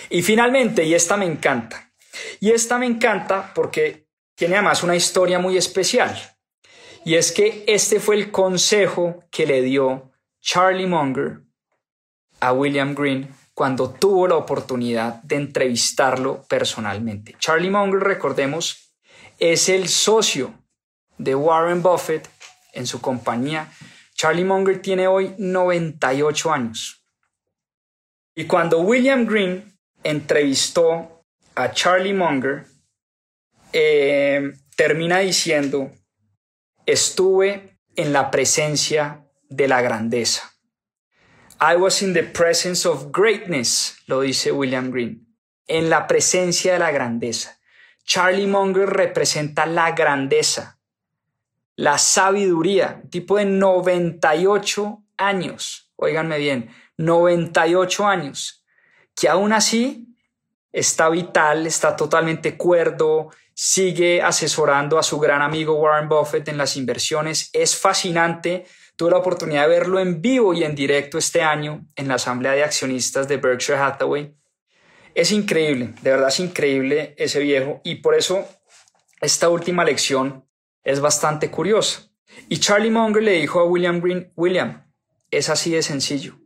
S1: Y finalmente, y esta me encanta, y esta me encanta porque tiene además una historia muy especial, y es que este fue el consejo que le dio Charlie Munger a William Green cuando tuvo la oportunidad de entrevistarlo personalmente. Charlie Munger, recordemos, es el socio de Warren Buffett en su compañía. Charlie Munger tiene hoy 98 años. Y cuando William Green entrevistó a Charlie Munger, eh, termina diciendo, estuve en la presencia de la grandeza. I was in the presence of greatness, lo dice William Green, en la presencia de la grandeza. Charlie Munger representa la grandeza, la sabiduría, tipo de 98 años, oíganme bien, 98 años, que aún así está vital, está totalmente cuerdo, sigue asesorando a su gran amigo Warren Buffett en las inversiones. Es fascinante. Tuve la oportunidad de verlo en vivo y en directo este año en la Asamblea de Accionistas de Berkshire Hathaway. Es increíble, de verdad es increíble ese viejo y por eso esta última lección es bastante curiosa. Y Charlie Munger le dijo a William Green, William, es así de sencillo,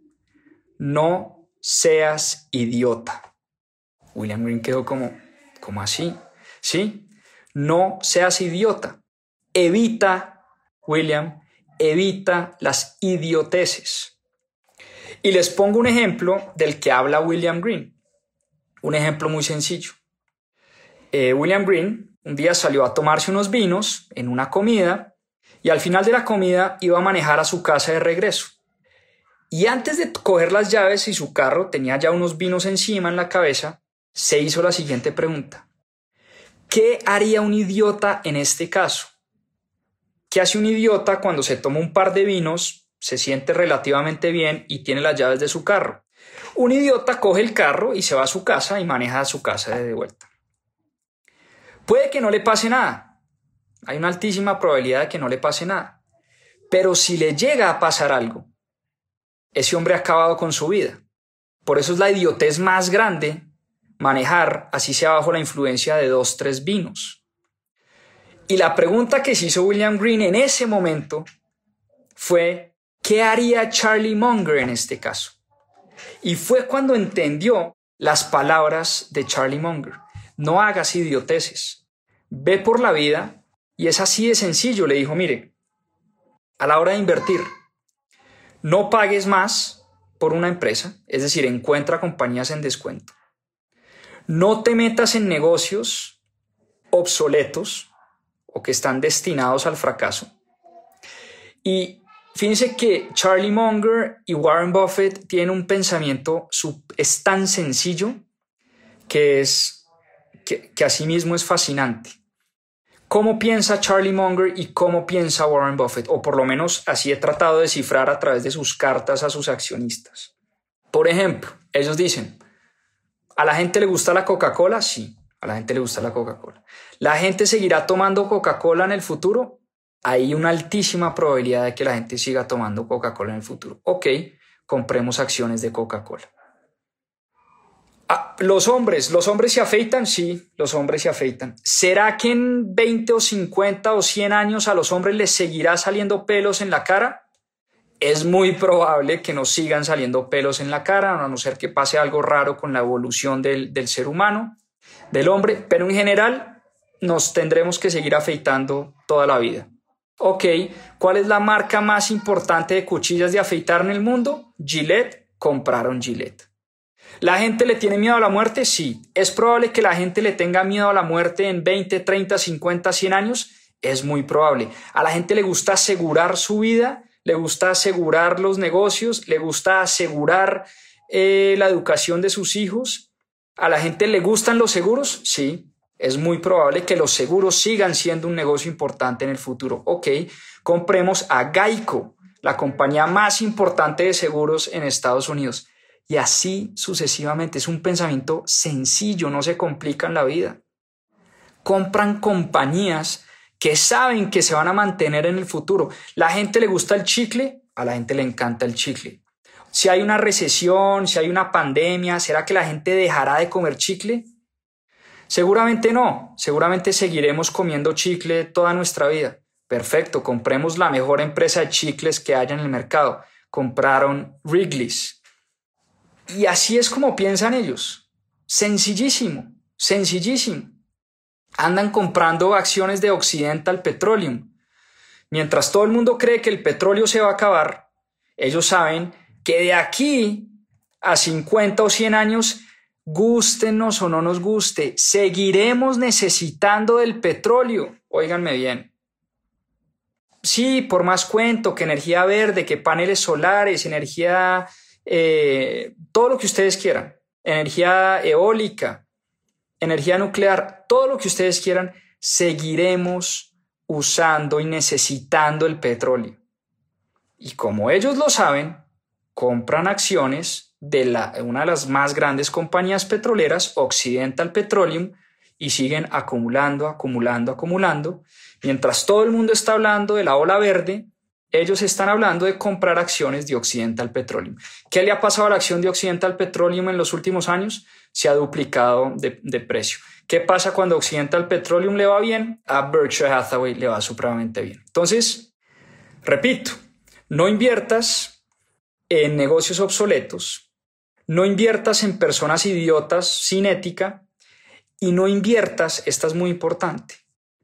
S1: no seas idiota. William Green quedó como, ¿cómo así? ¿Sí? No seas idiota. Evita, William, evita las idioteces. Y les pongo un ejemplo del que habla William Green. Un ejemplo muy sencillo. Eh, William Green un día salió a tomarse unos vinos en una comida y al final de la comida iba a manejar a su casa de regreso. Y antes de coger las llaves y su carro tenía ya unos vinos encima en la cabeza, se hizo la siguiente pregunta. ¿Qué haría un idiota en este caso? ¿Qué hace un idiota cuando se toma un par de vinos, se siente relativamente bien y tiene las llaves de su carro? Un idiota coge el carro y se va a su casa y maneja a su casa de vuelta. Puede que no le pase nada. Hay una altísima probabilidad de que no le pase nada. Pero si le llega a pasar algo, ese hombre ha acabado con su vida. Por eso es la idiotez más grande manejar, así sea bajo la influencia de dos, tres vinos. Y la pregunta que se hizo William Green en ese momento fue, ¿qué haría Charlie Munger en este caso? Y fue cuando entendió las palabras de Charlie Munger. No hagas idioteces. Ve por la vida y es así de sencillo. Le dijo, mire, a la hora de invertir, no pagues más por una empresa, es decir, encuentra compañías en descuento. No te metas en negocios obsoletos que están destinados al fracaso. Y fíjense que Charlie Munger y Warren Buffett tienen un pensamiento, es tan sencillo que es que, que asimismo es fascinante. ¿Cómo piensa Charlie Munger y cómo piensa Warren Buffett? O por lo menos así he tratado de descifrar a través de sus cartas a sus accionistas. Por ejemplo, ellos dicen, ¿A la gente le gusta la Coca-Cola? Sí, la gente le gusta la Coca-Cola. ¿La gente seguirá tomando Coca-Cola en el futuro? Hay una altísima probabilidad de que la gente siga tomando Coca-Cola en el futuro. Ok, compremos acciones de Coca-Cola. Ah, los hombres, ¿los hombres se afeitan? Sí, los hombres se afeitan. ¿Será que en 20 o 50 o 100 años a los hombres les seguirá saliendo pelos en la cara? es muy probable que nos sigan saliendo pelos en la cara, a no ser que pase algo raro con la evolución del, ser humano, del hombre, pero en general nos tendremos que seguir afeitando toda la vida. Ok, ¿cuál es la marca más importante de cuchillas de afeitar en el mundo? Gillette, compraron Gillette. ¿La gente le tiene miedo a la muerte? Sí. ¿Es probable que la gente le tenga miedo a la muerte en 20, 30, 50, 100 años? Es muy probable. ¿A la gente le gusta asegurar su vida? le gusta asegurar los negocios, le gusta asegurar eh, la educación de sus hijos. ¿A la gente le gustan los seguros? Sí, es muy probable que los seguros sigan siendo un negocio importante en el futuro. Ok, compremos a Geico, la compañía más importante de seguros en Estados Unidos. Y así sucesivamente. Es un pensamiento sencillo, no se complican la vida. Compran compañías que saben que se van a mantener en el futuro. ¿La gente le gusta el chicle? A la gente le encanta el chicle. Si hay una recesión, si hay una pandemia, ¿será que la gente dejará de comer chicle? Seguramente no, seguramente seguiremos comiendo chicle toda nuestra vida. Perfecto, compremos la mejor empresa de chicles que haya en el mercado. Compraron Wrigley's. Y así es como piensan ellos. Sencillísimo, sencillísimo. Andan comprando acciones de Occidental Petroleum. Mientras todo el mundo cree que el petróleo se va a acabar, ellos saben que de aquí a 50 o 100 años, gustenos o no nos guste, seguiremos necesitando del petróleo. Óiganme bien. Sí, por más cuento que energía verde, que paneles solares, energía, eh, todo lo que ustedes quieran, energía eólica, energía nuclear, todo lo que ustedes quieran, seguiremos usando y necesitando el petróleo. Y como ellos lo saben, compran acciones de la, una de las más grandes compañías petroleras, Occidental Petroleum, y siguen acumulando, acumulando, acumulando. Mientras todo el mundo está hablando de la ola verde, ellos están hablando de comprar acciones de Occidental Petroleum. ¿Qué le ha pasado a la acción de Occidental Petroleum en los últimos años? Se ha duplicado de, de precio. ¿Qué pasa cuando Occidental Petroleum le va bien? A Berkshire Hathaway le va supremamente bien. Entonces, repito, no inviertas en negocios obsoletos, no inviertas en personas idiotas sin ética y no inviertas, esta es muy importante,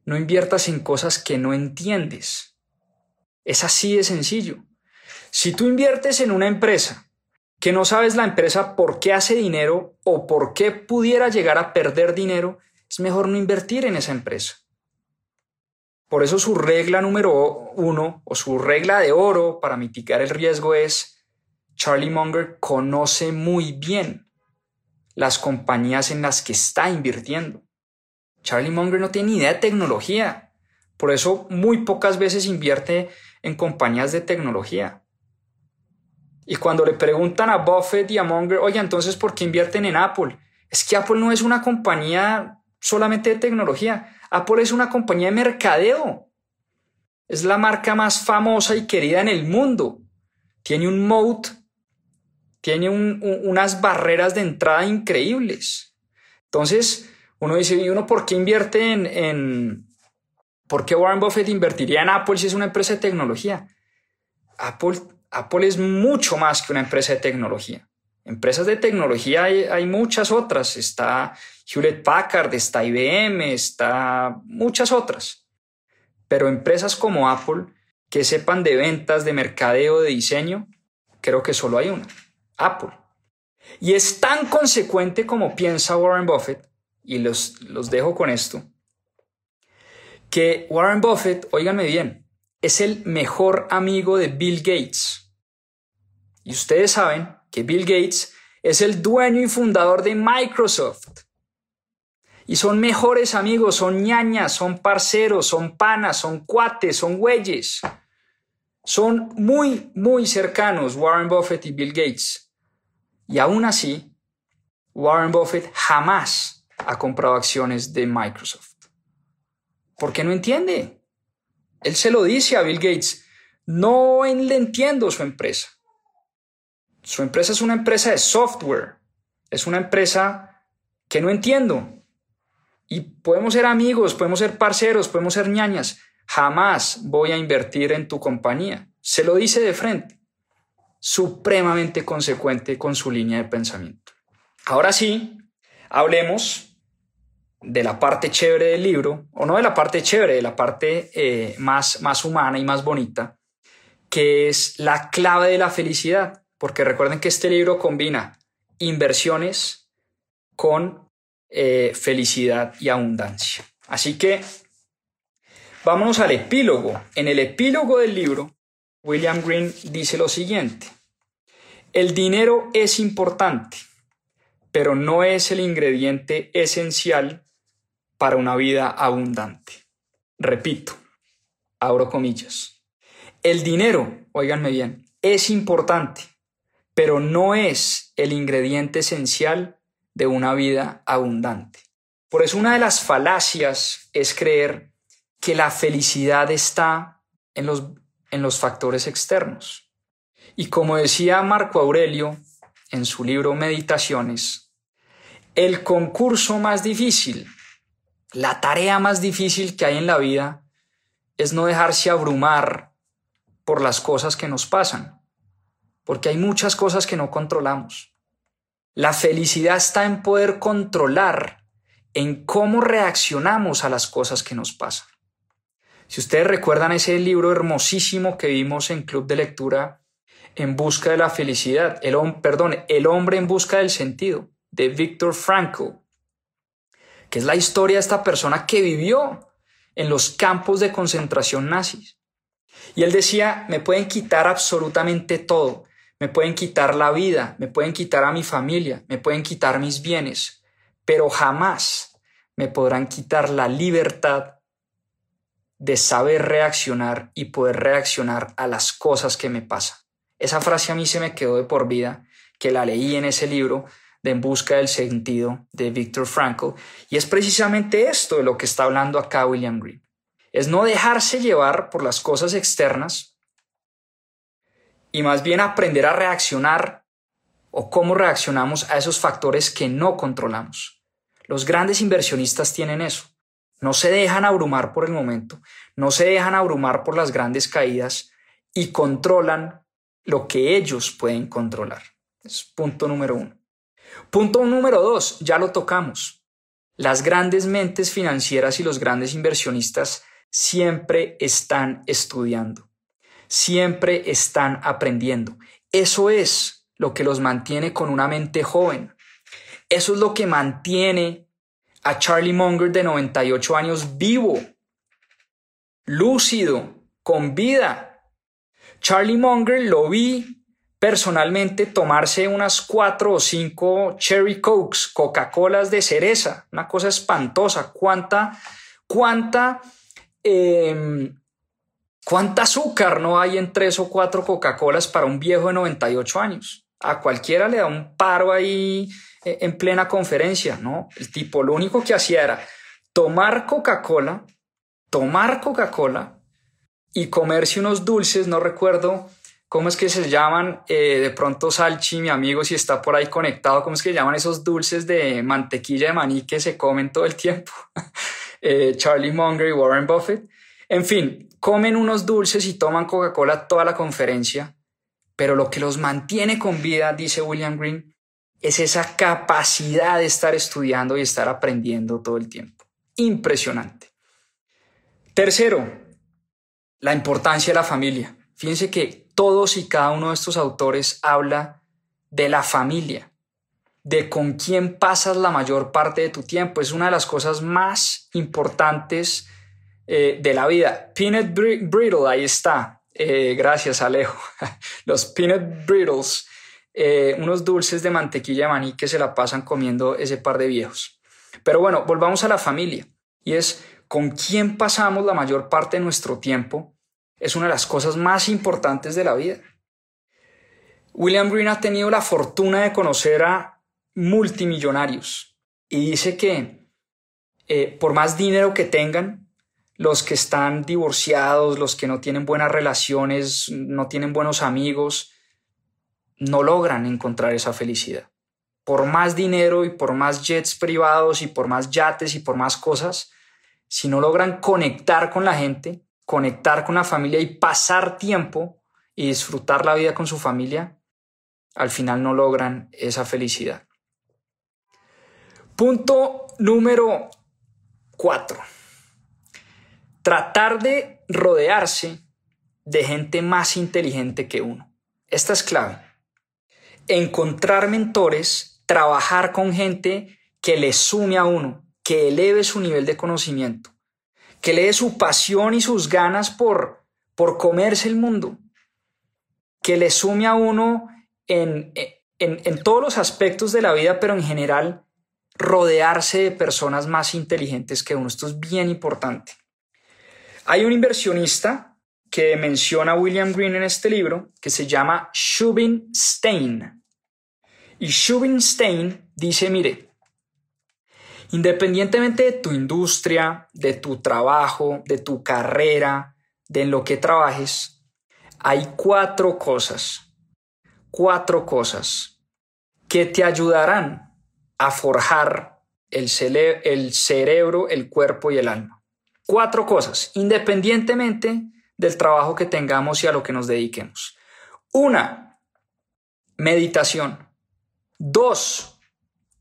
S1: no inviertas en cosas que no entiendes. Es así de sencillo. Si tú inviertes en una empresa que no sabes la empresa por qué hace dinero o por qué pudiera llegar a perder dinero, es mejor no invertir en esa empresa. Por eso su regla número uno o su regla de oro para mitigar el riesgo es Charlie Munger conoce muy bien las compañías en las que está invirtiendo. Charlie Munger no tiene ni idea de tecnología. Por eso muy pocas veces invierte en compañías de tecnología. Y cuando le preguntan a Buffett y a Munger, oye, entonces, ¿por qué invierten en Apple? Es que Apple no es una compañía solamente de tecnología. Apple es una compañía de mercadeo. Es la marca más famosa y querida en el mundo. Tiene un moat tiene unas barreras de entrada increíbles. Entonces, uno dice, ¿y uno por qué invierte en, ¿Por qué Warren Buffett invertiría en Apple si es una empresa de tecnología? Apple, Apple es mucho más que una empresa de tecnología. Empresas de tecnología hay, hay, muchas otras. Está Hewlett Packard, está IBM, está muchas otras. Pero empresas como Apple que sepan de ventas, de mercadeo, de diseño, creo que solo hay una. Apple. Y es tan consecuente como piensa Warren Buffett, y los, los dejo con esto, que Warren Buffett, óiganme bien, es el mejor amigo de Bill Gates. Y ustedes saben que Bill Gates es el dueño y fundador de Microsoft. Y son mejores amigos, son ñañas, son parceros, son panas, son cuates, son güeyes. Son muy, muy cercanos Warren Buffett y Bill Gates. Y aún así, Warren Buffett jamás ha comprado acciones de Microsoft. ¿Por qué no entiende? Él se lo dice a Bill Gates. No le entiendo su empresa. Su empresa es una empresa de software. Es una empresa que no entiendo. Y podemos ser amigos, podemos ser parceros, podemos ser ñañas, jamás voy a invertir en tu compañía. Se lo dice de frente, supremamente consecuente con su línea de pensamiento. Ahora sí, hablemos de la parte chévere del libro, o no de la parte chévere, de la parte eh, más, más humana y más bonita, que es la clave de la felicidad, porque recuerden que este libro combina inversiones con eh, felicidad y abundancia. Así que Vámonos al epílogo. En el epílogo del libro, William Green dice lo siguiente. El dinero es importante, pero no es el ingrediente esencial para una vida abundante. Repito, abro comillas. El dinero, oíganme bien, es importante, pero no es el ingrediente esencial de una vida abundante. Por eso una de las falacias es creer que la felicidad está en los, en los factores externos. Y como decía Marco Aurelio en su libro Meditaciones, el concurso más difícil, la tarea más difícil que hay en la vida es no dejarse abrumar por las cosas que nos pasan, porque hay muchas cosas que no controlamos. La felicidad está en poder controlar en cómo reaccionamos a las cosas que nos pasan. Si ustedes recuerdan ese libro hermosísimo que vimos en Club de Lectura, En busca de la felicidad, el, perdón, El hombre en busca del sentido, de Viktor Frankl, que es la historia de esta persona que vivió en los campos de concentración nazis. Y él decía, me pueden quitar absolutamente todo, me pueden quitar la vida, me pueden quitar a mi familia, me pueden quitar mis bienes, pero jamás me podrán quitar la libertad de saber reaccionar y poder reaccionar a las cosas que me pasan. Esa frase a mí se me quedó de por vida, que la leí en ese libro de En busca del sentido de Viktor Frankl, y es precisamente esto de lo que está hablando acá William Green. Es no dejarse llevar por las cosas externas y más bien aprender a reaccionar o cómo reaccionamos a esos factores que no controlamos. Los grandes inversionistas tienen eso. No se dejan abrumar por el momento, no se dejan abrumar por las grandes caídas y controlan lo que ellos pueden controlar. Es punto número uno. Punto número dos, ya lo tocamos. Las grandes mentes financieras y los grandes inversionistas siempre están estudiando, siempre están aprendiendo. Eso es lo que los mantiene con una mente joven. Eso es lo que mantiene a Charlie Munger de 98 años vivo, lúcido, con vida. Charlie Munger lo vi personalmente tomarse unas cuatro o cinco Cherry Cokes, Coca-Colas de cereza, una cosa espantosa. ¿Cuánta, cuánta, em, cuánta azúcar no hay en tres o cuatro Coca-Colas para un viejo de 98 años? A cualquiera le da un paro ahí eh, en plena conferencia, ¿no? El tipo lo único que hacía era tomar Coca-Cola, tomar Coca-Cola y comerse unos dulces, no recuerdo cómo es que se llaman, eh, de pronto Salchi, mi amigo, si está por ahí conectado, cómo es que se llaman esos dulces de mantequilla de maní que se comen todo el tiempo, eh, Charlie Munger y Warren Buffett. En fin, comen unos dulces y toman Coca-Cola toda la conferencia, pero lo que los mantiene con vida, dice William Green, es esa capacidad de estar estudiando y estar aprendiendo todo el tiempo. Impresionante. Tercero, la importancia de la familia. Fíjense que todos y cada uno de estos autores habla de la familia, de con quién pasas la mayor parte de tu tiempo. Es una de las cosas más importantes eh, de la vida. Peanut brittle, ahí está. Eh, gracias, Alejo. Los peanut brittles eh, unos dulces de mantequilla de maní que se la pasan comiendo ese par de viejos. Pero bueno, volvamos a la familia. Y es con quién pasamos la mayor parte de nuestro tiempo. Es una de las cosas más importantes de la vida. William Green ha tenido la fortuna de conocer a multimillonarios y dice que eh, por más dinero que tengan, los que están divorciados, los que no tienen buenas relaciones, no tienen buenos amigos, no logran encontrar esa felicidad. Por más dinero y por más jets privados y por más yates y por más cosas, si no logran conectar con la gente, conectar con la familia y pasar tiempo y disfrutar la vida con su familia, al final no logran esa felicidad. Punto número cuatro. Tratar de rodearse de gente más inteligente que uno. Esta es clave encontrar mentores, trabajar con gente que le sume a uno, que eleve su nivel de conocimiento, que le dé su pasión y sus ganas por, por comerse el mundo, que le sume a uno en, en, en todos los aspectos de la vida, pero en general rodearse de personas más inteligentes que uno. Esto es bien importante. Hay un inversionista que menciona William Green en este libro, que se llama Shubin Stein. Y Shubin Stein dice, mire, independientemente de tu industria, de tu trabajo, de tu carrera, de en lo que trabajes, hay cuatro cosas, cuatro cosas que te ayudarán a forjar el, el cerebro, el cuerpo y el alma. Cuatro cosas, independientemente del trabajo que tengamos y a lo que nos dediquemos. Una, meditación. Dos,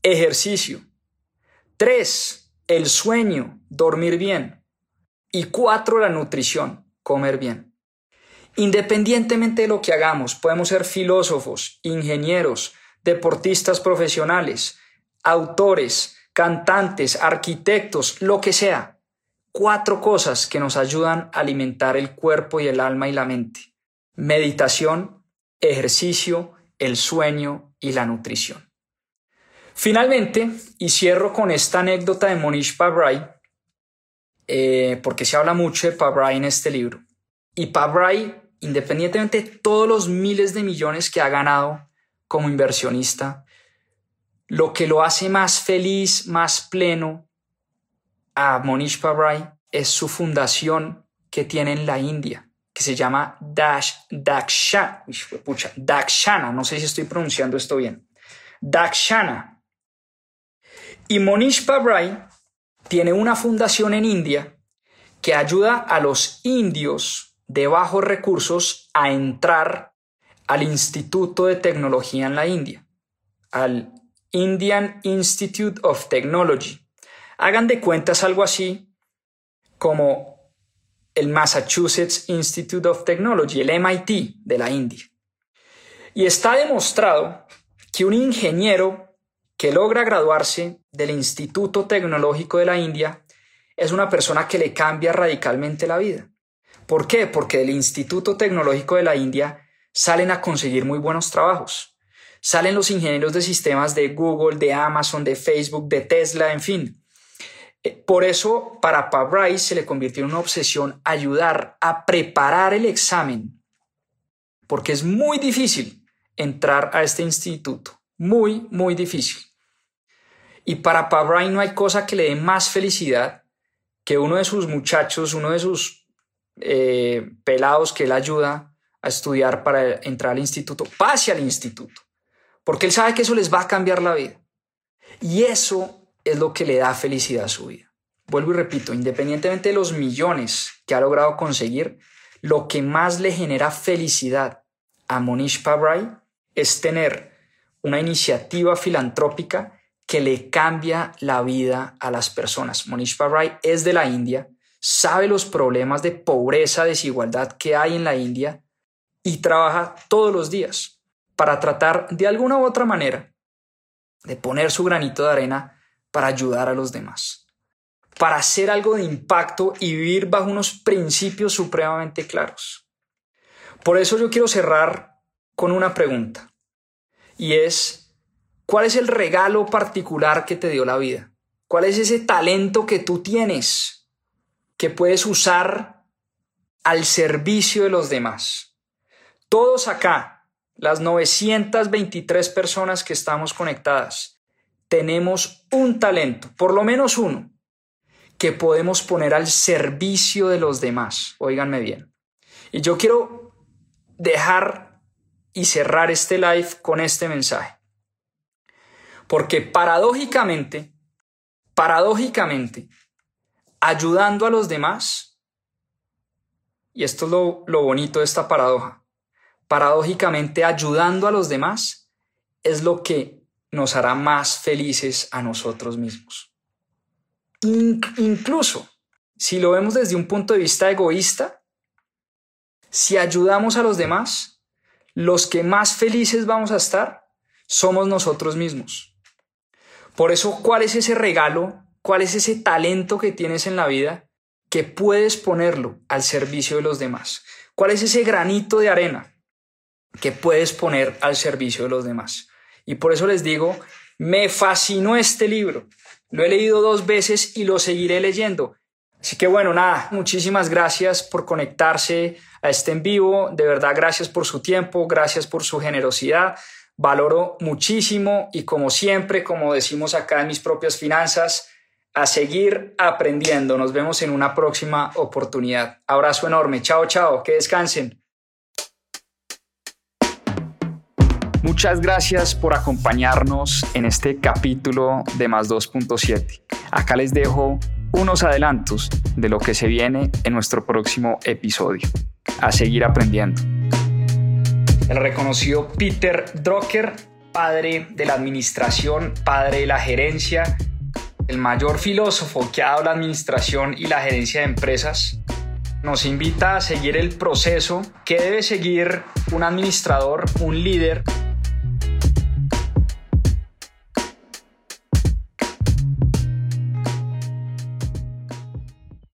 S1: ejercicio. Tres, el sueño, dormir bien. Y cuatro, la nutrición, comer bien. Independientemente de lo que hagamos, podemos ser filósofos, ingenieros, deportistas profesionales, autores, cantantes, arquitectos, lo que sea. Cuatro cosas que nos ayudan a alimentar el cuerpo y el alma y la mente. Meditación, ejercicio, el sueño y la nutrición. Finalmente, y cierro con esta anécdota de Monish Pabrai, eh, porque se habla mucho de Pabrai en este libro. Y Pabrai, independientemente de todos los miles de millones que ha ganado como inversionista, lo que lo hace más feliz, más pleno a Monish Pabrai es su fundación que tiene en la India, que se llama Dash, Dakshana, Dakshana, no sé si estoy pronunciando esto bien, Dakshana. Y Monish Pabrai tiene una fundación en India que ayuda a los indios de bajos recursos a entrar al Instituto de Tecnología en la India, al Indian Institute of Technology. Hagan de cuentas algo así como el Massachusetts Institute of Technology, el MIT de la India. Y está demostrado que un ingeniero que logra graduarse del Instituto Tecnológico de la India es una persona que le cambia radicalmente la vida. ¿Por qué? Porque del Instituto Tecnológico de la India salen a conseguir muy buenos trabajos salen los ingenieros de sistemas de Google, de Amazon, de Facebook, de Tesla, en fin. Eh, por eso, para Pabrai se le convirtió en una obsesión ayudar a preparar el examen, porque es muy difícil entrar a este instituto, muy, muy difícil. Y para Pabrai no hay cosa que le dé más felicidad que uno de sus muchachos, uno de sus eh, pelados que él ayuda a estudiar para entrar al instituto, pase al instituto porque él sabe que eso les va a cambiar la vida. Y eso es lo que le da felicidad a su vida. Vuelvo y repito, independientemente de los millones que ha logrado conseguir, lo que más le genera felicidad a Monish Pabrai es tener una iniciativa filantrópica que le cambia la vida a las personas. Monish Pabrai es de la India, sabe los problemas de pobreza, desigualdad que hay en la India y trabaja todos los días para tratar de alguna u otra manera de poner su granito de arena para ayudar a los demás, para hacer algo de impacto y vivir bajo unos principios supremamente claros. Por eso yo quiero cerrar con una pregunta, y es, ¿cuál es el regalo particular que te dio la vida? ¿Cuál es ese talento que tú tienes que puedes usar al servicio de los demás? Todos acá las 923 personas que estamos conectadas, tenemos un talento, por lo menos uno, que podemos poner al servicio de los demás. Óiganme bien. Y yo quiero dejar y cerrar este live con este mensaje. Porque paradójicamente, paradójicamente, ayudando a los demás, y esto es lo, lo bonito de esta paradoja, paradójicamente ayudando a los demás es lo que nos hará más felices a nosotros mismos. incluso si lo vemos desde un punto de vista egoísta, si ayudamos a los demás, los que más felices vamos a estar somos nosotros mismos. Por eso, ¿cuál es ese regalo? ¿Cuál es ese talento que tienes en la vida que puedes ponerlo al servicio de los demás? ¿Cuál es ese granito de arena que puedes poner al servicio de los demás. Y por eso les digo, me fascinó este libro. Lo he leído dos veces y lo seguiré leyendo. Así que bueno, nada, muchísimas gracias por conectarse a este en vivo. De verdad, gracias por su tiempo, gracias por su generosidad. Valoro muchísimo y como siempre, como decimos acá en mis propias finanzas, a seguir aprendiendo. Nos vemos en una próxima oportunidad. Abrazo enorme. Chao, chao. Que descansen. Muchas gracias por acompañarnos en este capítulo de Más 2.7. Acá les dejo unos adelantos de lo que se viene en nuestro próximo episodio. A seguir aprendiendo. El reconocido Peter Drucker padre de la administración, padre de la gerencia, el mayor filósofo que ha dado la administración y la gerencia de empresas, nos invita a seguir el proceso que debe seguir un administrador, un líder